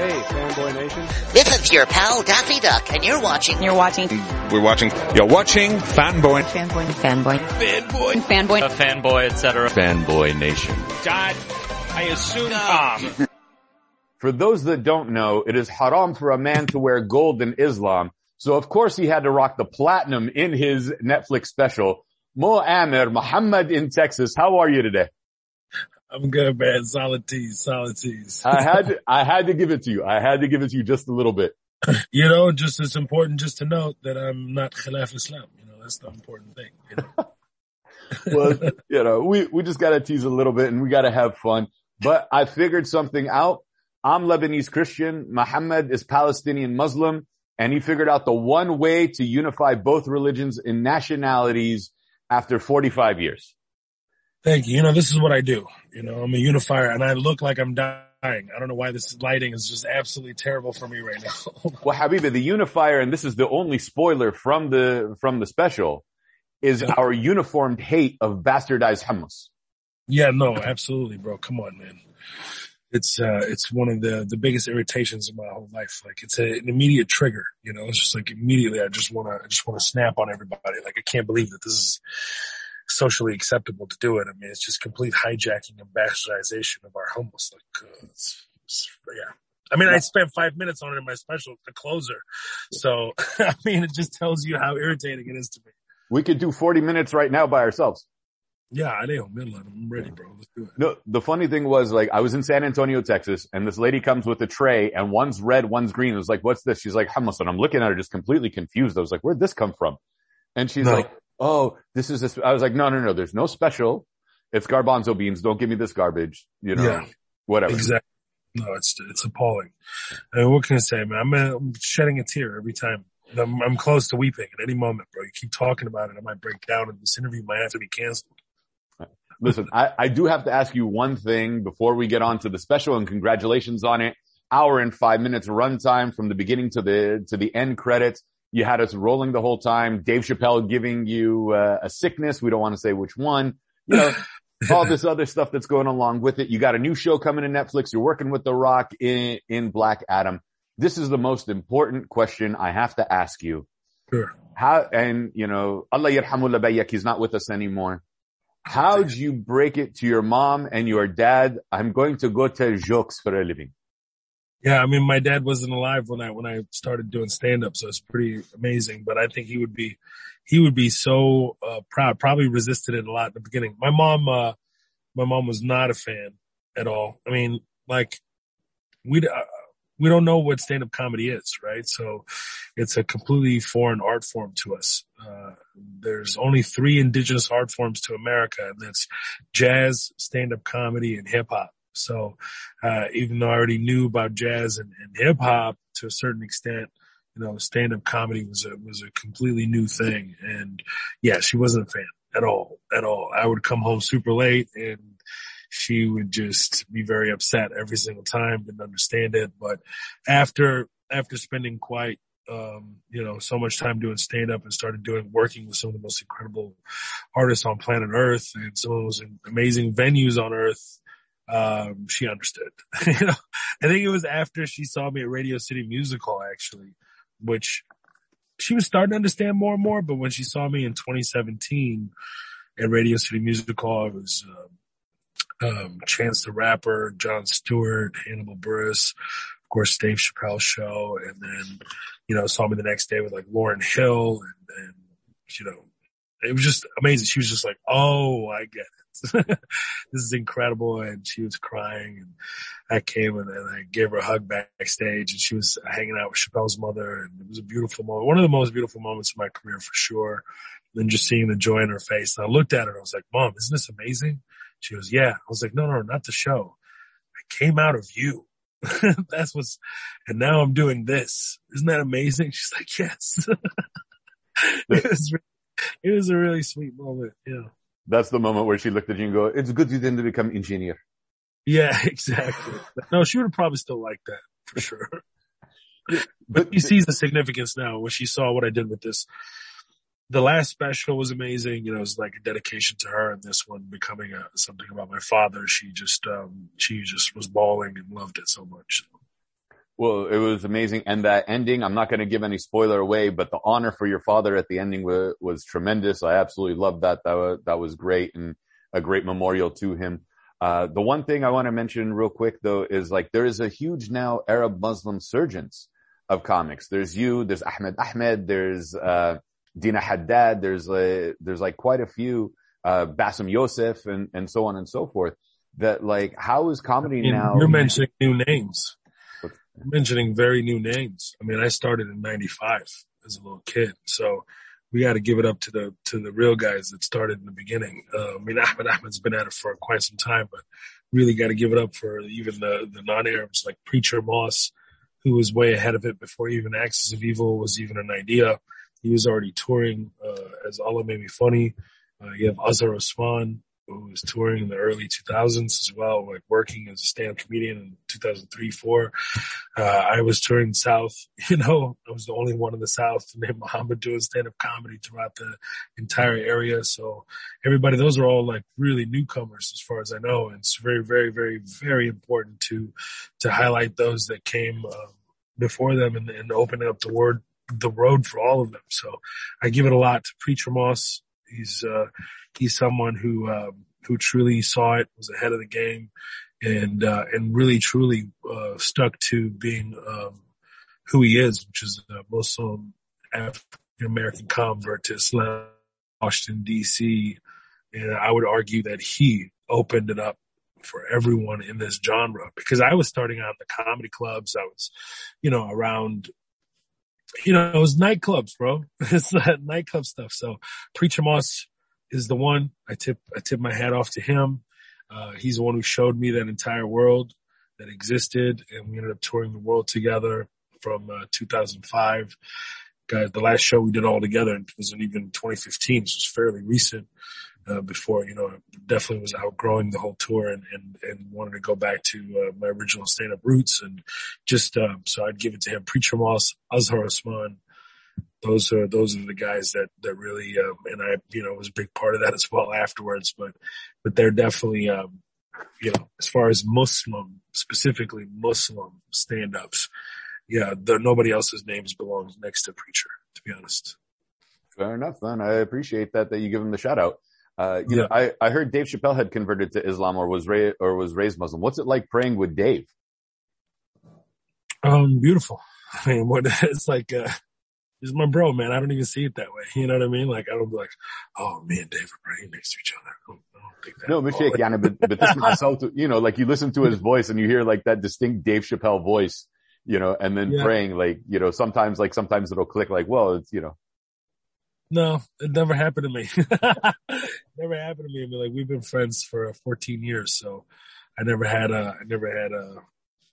Hey, Fanboy Nation. This is your pal Daffy Duck, and you're watching. You're watching. We're watching. You're watching Fanboy. Fanboy. Fanboy. Fanboy. Fanboy. A fanboy, etc. Fanboy Nation. Dad, I assume Tom. For those that don't know, it is haram for a man to wear gold in Islam. So of course he had to rock the platinum in his Netflix special. Mo Amer, Muhammad in Texas. How are you today? I'm good, man. Solid teas, solid teas. I had to, I had to give it to you. I had to give it to you just a little bit. You know, just it's important just to note that I'm not Khilaf Islam. You know, that's the important thing. You know? well, you know, we, we just gotta tease a little bit and we gotta have fun. But I figured something out. I'm Lebanese Christian. Muhammad is Palestinian Muslim and he figured out the one way to unify both religions and nationalities after 45 years. Thank you. You know, this is what I do. You know, I'm a unifier and I look like I'm dying. I don't know why this lighting is just absolutely terrible for me right now. Well, Habiba, the unifier, and this is the only spoiler from the, from the special, is Yeah. our uniformed hate of bastardized hummus. yeah, no, absolutely, bro. Come on, man. It's, uh, it's one of the, the biggest irritations of my whole life. Like it's a, an immediate trigger, you know, it's just like immediately I just want to, I just want to snap on everybody. Like I can't believe that this is socially acceptable to do it. I mean, it's just complete hijacking and bastardization of our hummus. Like, uh, it's, it's, yeah. I mean, I spent five minutes on it in my special, the closer. So, I mean, it just tells you how irritating it is to me. We could do 40 minutes right now by ourselves. Yeah, I know, Midland. I'm ready, bro. Let's do it. No, the funny thing was like I was in San Antonio, Texas, and this lady comes with a tray and one's red, one's green. I was like, what's this? She's like, hummus. And I'm looking at her just completely confused. I was like, where'd this come from? And she's No. like, oh, this is this. I was like, no, no, no, there's no special. It's garbanzo beans. Don't give me this garbage. You know, Yeah. whatever. Exactly. No, it's it's appalling. I mean, what can I say, man? I'm, uh, I'm shedding a tear every time. I'm, I'm close to weeping at any moment, bro. You keep talking about it, I might break down, and this interview might have to be canceled. Listen, I, I do have to ask you one thing before we get on to the special and congratulations on it. Hour and five minutes runtime from the beginning to the, to the end credits. You had us rolling the whole time. Dave Chappelle giving you uh, a sickness. We don't want to say which one. You know, all this other stuff that's going along with it. You got a new show coming to Netflix. You're working with The Rock in, in Black Adam. This is the most important question I have to ask you. Sure. How, and you know, Allah yarhamu labayyak, he's not with us anymore. How'd you break it to your mom and your dad? I'm going to go to jokes for a living. Yeah, I mean, my dad wasn't alive when I when I started doing stand up, so it's pretty amazing. But I think he would be he would be so uh, proud. Probably resisted it a lot in the beginning. My mom, uh, my mom was not a fan at all. I mean, like we uh, we don't know what stand up comedy is, right? So it's a completely foreign art form to us. Uh, there's only three indigenous art forms to America, and that's jazz, stand up comedy, and hip hop. So, uh, even though I already knew about jazz and, and hip hop to a certain extent, you know, stand up comedy was a, was a completely new thing. And yeah, she wasn't a fan at all, at all. I would come home super late and she would just be very upset every single time, didn't understand it. But after, after spending quite, um, you know, so much time doing stand up and started doing, working with some of the most incredible artists on planet earth and some of the most amazing venues on earth, um, she understood. you know, I think it was after she saw me at Radio City Music Hall, actually, which she was starting to understand more and more. But when she saw me in 2017 at Radio City Music Hall, it was um, um, Chance the Rapper, Jon Stewart, Hannibal Buress, of course, Dave Chappelle show, and then you know saw me the next day with like Lauryn Hill, and, and you know it was just amazing. She was just like, "Oh, I get it. this is incredible." And she was crying, and I came and, and I gave her a hug backstage, and she was hanging out with Chappelle's mother, and it was a beautiful moment. One of the most beautiful moments of my career for sure. And just seeing the joy in her face, and I looked at her, and I was like, "Mom, isn't this amazing?" She goes, "Yeah." I was like, "No, no, not the show. I came out of you." That's what's, and now I'm doing this. Isn't that amazing? She's like, yes. was, it was a really sweet moment. Yeah. That's the moment where she looked at you and go, it's good you didn't become engineer. Yeah, exactly. no, she would have probably still liked that for sure. But But she sees the significance now when she saw what I did with this. The last special was amazing. You know, it was like a dedication to her and this one becoming a, something about my father. She just, um, she just was bawling and loved it so much. Well, it was amazing. And that ending, I'm not going to give any spoiler away, but the honor for your father at the ending was, was tremendous. I absolutely loved that. That was, that was great and a great memorial to him. Uh, the one thing I want to mention real quick though is like there is a huge now Arab Muslim surgence of comics. There's you, there's Ahmed Ahmed, there's, uh, Dina Haddad, there's, uh, there's like quite a few, uh, Bassem Youssef and, and so on and so forth that like, how is comedy And now? You're mentioning new names. Mentioning very new names. I mean, I started in 95 as a little kid. So we got to give it up to the, to the real guys that started in the beginning. Uh, I mean, Ahmed Ahmed's been at it for quite some time, but really got to give it up for even the, the non-Arabs like Preacher Moss, who was way ahead of it before even Axis of Evil was even an idea. He was already touring, uh, as Allah Made Me Funny. Uh, you have Azhar Usman, who was touring in the early 2000s as well, like working as a stand-up comedian in 2003, four. Uh, I was touring South, you know, I was the only one in the South named Muhammad doing stand-up comedy throughout the entire area. So everybody, those are all like really newcomers as far as I know. And it's very, very, very, very important to, to highlight those that came, um, before them and, and opening up the word, the road for all of them. So I give it a lot to Preacher Moss. He's, uh, he's someone who, um, who truly saw it, was ahead of the game and, uh, and really truly, uh, stuck to being, um, who he is, which is a Muslim African American convert to Islam, Washington DC. And I would argue that he opened it up for everyone in this genre because I was starting out in the comedy clubs. I was, you know, around, you know, it was nightclubs, bro. It's that nightclub stuff. So Preacher Moss is the one I tip, I tip my hat off to him. Uh, he's the one who showed me that entire world that existed and we ended up touring the world together from, uh, 2005. Got the last show we did all together wasn't even 2015, so it's fairly recent. Uh, before, you know, definitely was outgrowing the whole tour and, and, and wanted to go back to, uh, my original stand-up roots and just, uh, so I'd give it to him. Preacher Moss, Azhar Usman. Those are, those are the guys that, that really, um, and I, you know, was a big part of that as well afterwards, but, but they're definitely, um, you know, as far as Muslim, specifically Muslim stand-ups, yeah, the, nobody else's names belongs next to Preacher, to be honest. Fair enough, man. I appreciate that, that you give him the shout out. Uh, you yeah. know, I, I heard Dave Chappelle had converted to Islam or was raised or was raised Muslim. What's it like praying with Dave? Um, beautiful. I mean, what it's like, uh, he's my bro, man. I don't even see it that way. You know what I mean? Like, I don't be like, oh, me and Dave are praying next to each other. I don't, I don't think that. No, Mishik, yeah, but, but this myself, you know, like you listen to his voice and you hear like that distinct Dave Chappelle voice, you know, and then yeah. praying, like, you know, sometimes, like, sometimes it'll click like, well, it's, you know, no, it never happened to me. never happened to me. I mean, like we've been friends for 14 years, so I never had a, I never had a,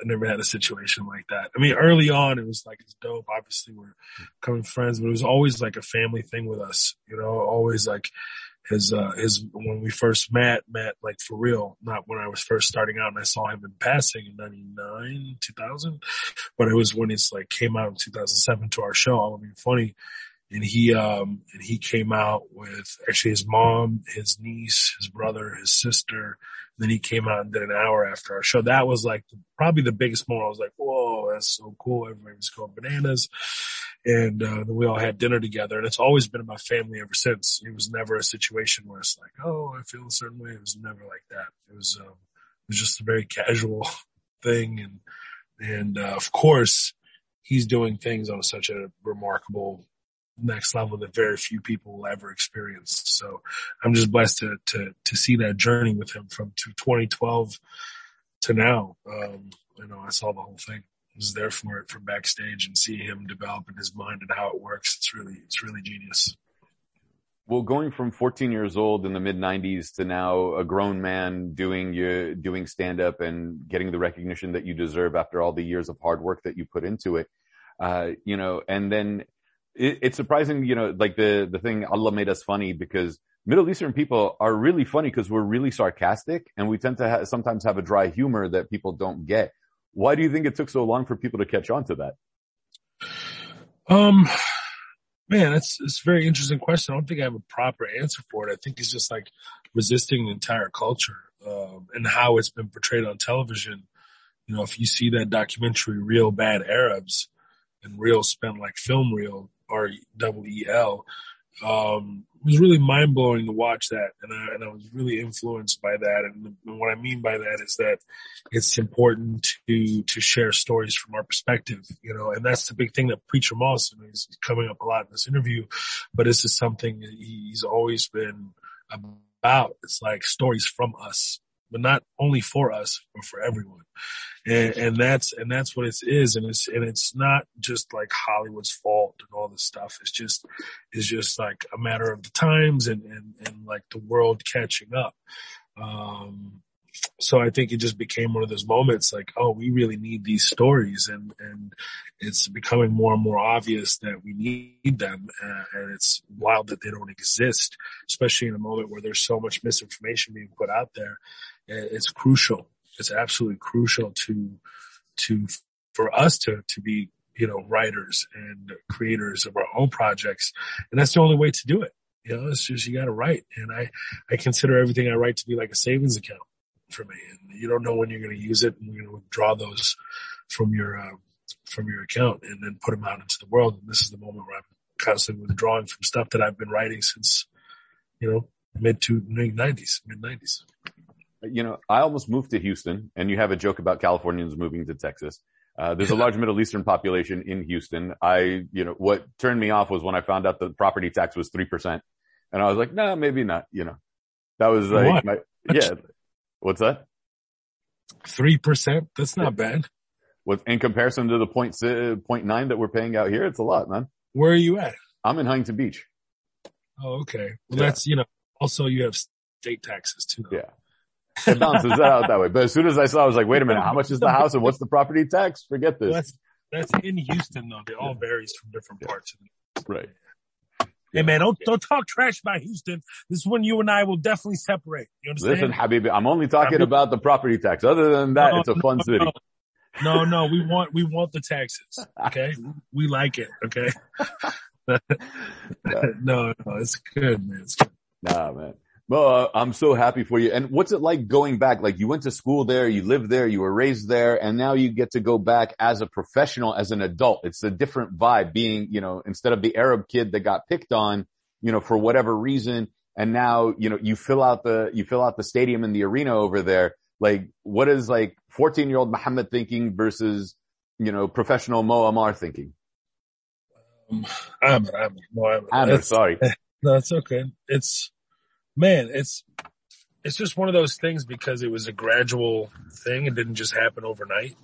I never had a situation like that. I mean, early on it was like it's dope. Obviously, we're becoming friends, but it was always like a family thing with us. You know, always like his, uh, his when we first met, met like for real, not when I was first starting out and I saw him in passing in 99, 2000, but it was when it's like came out in 2007 to our show. Of you funny and he um and he came out with actually his mom, his niece, his brother, his sister. Then he came out and did an hour after our show. That was like probably the biggest moment. I was like, "Whoa, that's so cool!" Everybody was going bananas, and uh, then we all had dinner together. And it's always been my family ever since. It was never a situation where it's like, "Oh, I feel a certain way." It was never like that. It was um, it was just a very casual thing, and and uh, of course, he's doing things on such a remarkable next level that very few people will ever experience. So I'm just blessed to, to, to see that journey with him from to 2012 to now. Um, you know, I saw the whole thing. I was there for it from backstage and see him develop in his mind and how it works. It's really, it's really genius. well, going from 14 years old in the mid 90s to now a grown man doing your, doing stand up and getting the recognition that you deserve after all the years of hard work that you put into it. Uh, you know, and then it, it's surprising, you know, like the, the thing Allah made us funny because Middle Eastern people are really funny because we're really sarcastic and we tend to ha- sometimes have a dry humor that people don't get. Why do you think it took so long for people to catch on to that? Um, man, it's, it's a very interesting question. I don't think I have a proper answer for it. I think it's just like resisting the entire culture, um, and how it's been portrayed on television You know, if you see that documentary, Reel Bad Arabs, and real spent like film reel, R double E L, um, it was really mind blowing to watch that. And I, and I was really influenced by that. And, and what I mean by that is that it's important to, to share stories from our perspective, you know, and that's the big thing that Preacher Moss is coming up a lot in this interview, but this is something he's always been about. It's like stories from us, but not only for us, but for everyone. And, and that's, and that's what it is. And it's, and it's not just like Hollywood's fault and all this stuff. It's just, it's just like a matter of the times and, and, and like the world catching up. Um, so I think it just became one of those moments like, oh, we really need these stories and, and it's becoming more and more obvious that we need them. Uh, and it's wild that they don't exist, especially in a moment where there's so much misinformation being put out there. It's crucial it's absolutely crucial to, to, for us to, to be, you know, writers and creators of our own projects. And that's the only way to do it. You know, it's just, you gotta write. And I, I consider everything I write to be like a savings account for me. And you don't know when you're going to use it and you're going to withdraw those from your, uh, from your account and then put them out into the world. And this is the moment where I'm constantly withdrawing from stuff that I've been writing since, you know, mid to mid nineties, mid nineties you know, I almost moved to Houston and you have a joke about Californians moving to Texas. Uh, there's a large Middle Eastern population in Houston. I, you know, what turned me off was when I found out the property tax was 3%. And I was like, no, nah, maybe not, you know, that was like, my, yeah. What's that? 3%? That's not bad. With, in comparison to the point, point nine that we're paying out here, it's a lot, man. Where are you at? I'm in Huntington Beach. Oh, okay. Well, yeah. that's, you know, also you have state taxes too. Though. Yeah it balances out that way. But as soon as I saw, I was like, wait a minute, how much is the house and what's the property tax? Forget this. That's, that's in Houston though. It all varies from different parts of the Right. Hey man, don't, don't talk trash about Houston. This is when you and I will definitely separate. You understand? Listen, Habibi, I'm only talking Habibi. about the property tax. Other than that, no, it's a fun no, city. No. no, no, we want, we want the taxes. Okay. we like it. Okay. no, no, it's good, man. It's good. Nah, man. Well, uh, I'm so happy for you. And what's it like going back? Like you went to school there, you lived there, you were raised there, and now you get to go back as a professional, as an adult. It's a different vibe being, you know, instead of the Arab kid that got picked on, you know, for whatever reason. And now, you know, you fill out the, you fill out the stadium and the arena over there. Like what is like 14 year old Muhammad thinking versus, you know, professional Mo Ammar thinking? Um, Amer, Amer, Mo Amer. sorry. No, it's okay. It's, man, it's, it's just one of those things because it was a gradual thing. It didn't just happen overnight,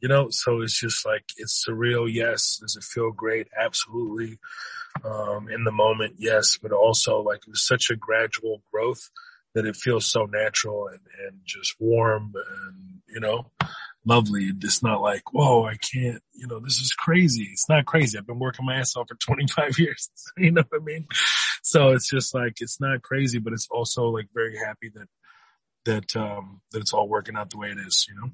you know? So it's just like, it's surreal. Yes. Does it feel great? Absolutely. Um, in the moment, yes, but also like it was such a gradual growth that it feels so natural and, and just warm and, you know, lovely. It's not like, whoa, I can't, you know, this is crazy. It's not crazy. I've been working my ass off for 25 years. you know what I mean? So it's just like, it's not crazy, but it's also like very happy that, that, um, that it's all working out the way it is, you know?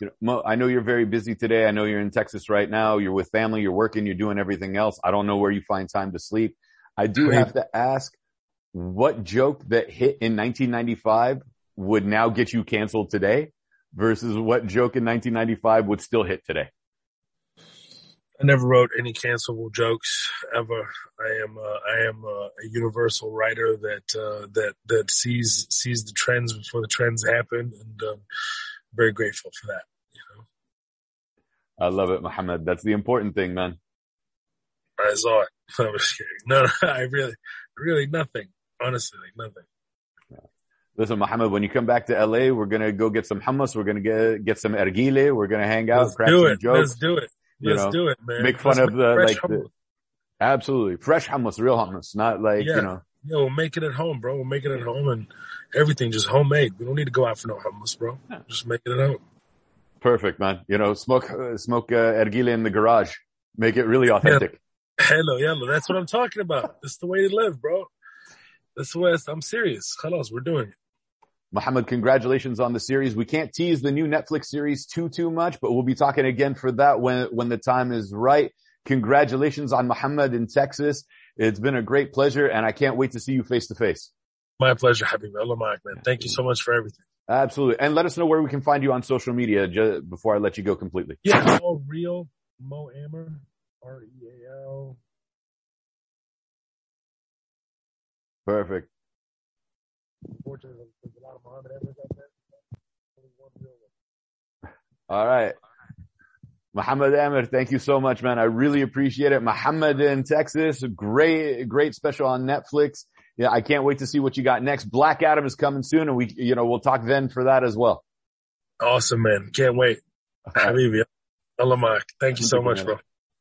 You know, Mo, I know you're very busy today. I know you're in Texas right now. You're with family. You're working. You're doing everything else. I don't know where you find time to sleep. I do have to ask what joke that hit in 1995 would now get you canceled today versus what joke in 1995 would still hit today? I never wrote any cancelable jokes ever. I am uh, I am uh, a universal writer that uh, that that sees sees the trends before the trends happen, and um, very grateful for that. You know. I love it, Muhammad. That's the important thing, man. I saw it. I was kidding. No, I really, really nothing. Honestly, like nothing. Listen, Muhammad, when you come back to LA, we're gonna go get some hummus. We're gonna get get some ergile. We're gonna hang out, Let's crack do some it. jokes. Let's do it. Let's you know, do it, man. Make fun Let's of the like the, absolutely fresh hummus, real hummus, not like yeah. you know. Yeah, we'll make it at home, bro. We'll make it at home and everything just homemade. We don't need to go out for no hummus, bro. Just make it at home. Perfect, man. You know, smoke uh, smoke uh, ergile in the garage. Make it really authentic. Yeah. Hello, hello. That's what I'm talking about. That's the way to live, bro. That's the way I'm serious. Khalas, we're doing it. Muhammad, congratulations on the series. We can't tease the new Netflix series too, too much, but we'll be talking again for that when, when the time is right. Congratulations on Muhammad in Texas. It's been a great pleasure and I can't wait to see you face to face. My pleasure, Habib. Allah man. Thank you so much for everything. Absolutely. And let us know where we can find you on social media just before I let you go completely. Yeah, Real, Mo Amer, R E A L. Perfect. Fortunately, there's a lot of Muhammad Amers out there. Only one real one. All right. Muhammad Amer, thank you so much, man. I really appreciate it. Muhammad in Texas, great, great special on Netflix. Yeah, I can't wait to see what you got next. Black Adam is coming soon and we, you know, we'll talk then for that as well. Awesome, man. Can't wait. Habibi. Allah Thank you so much, bro.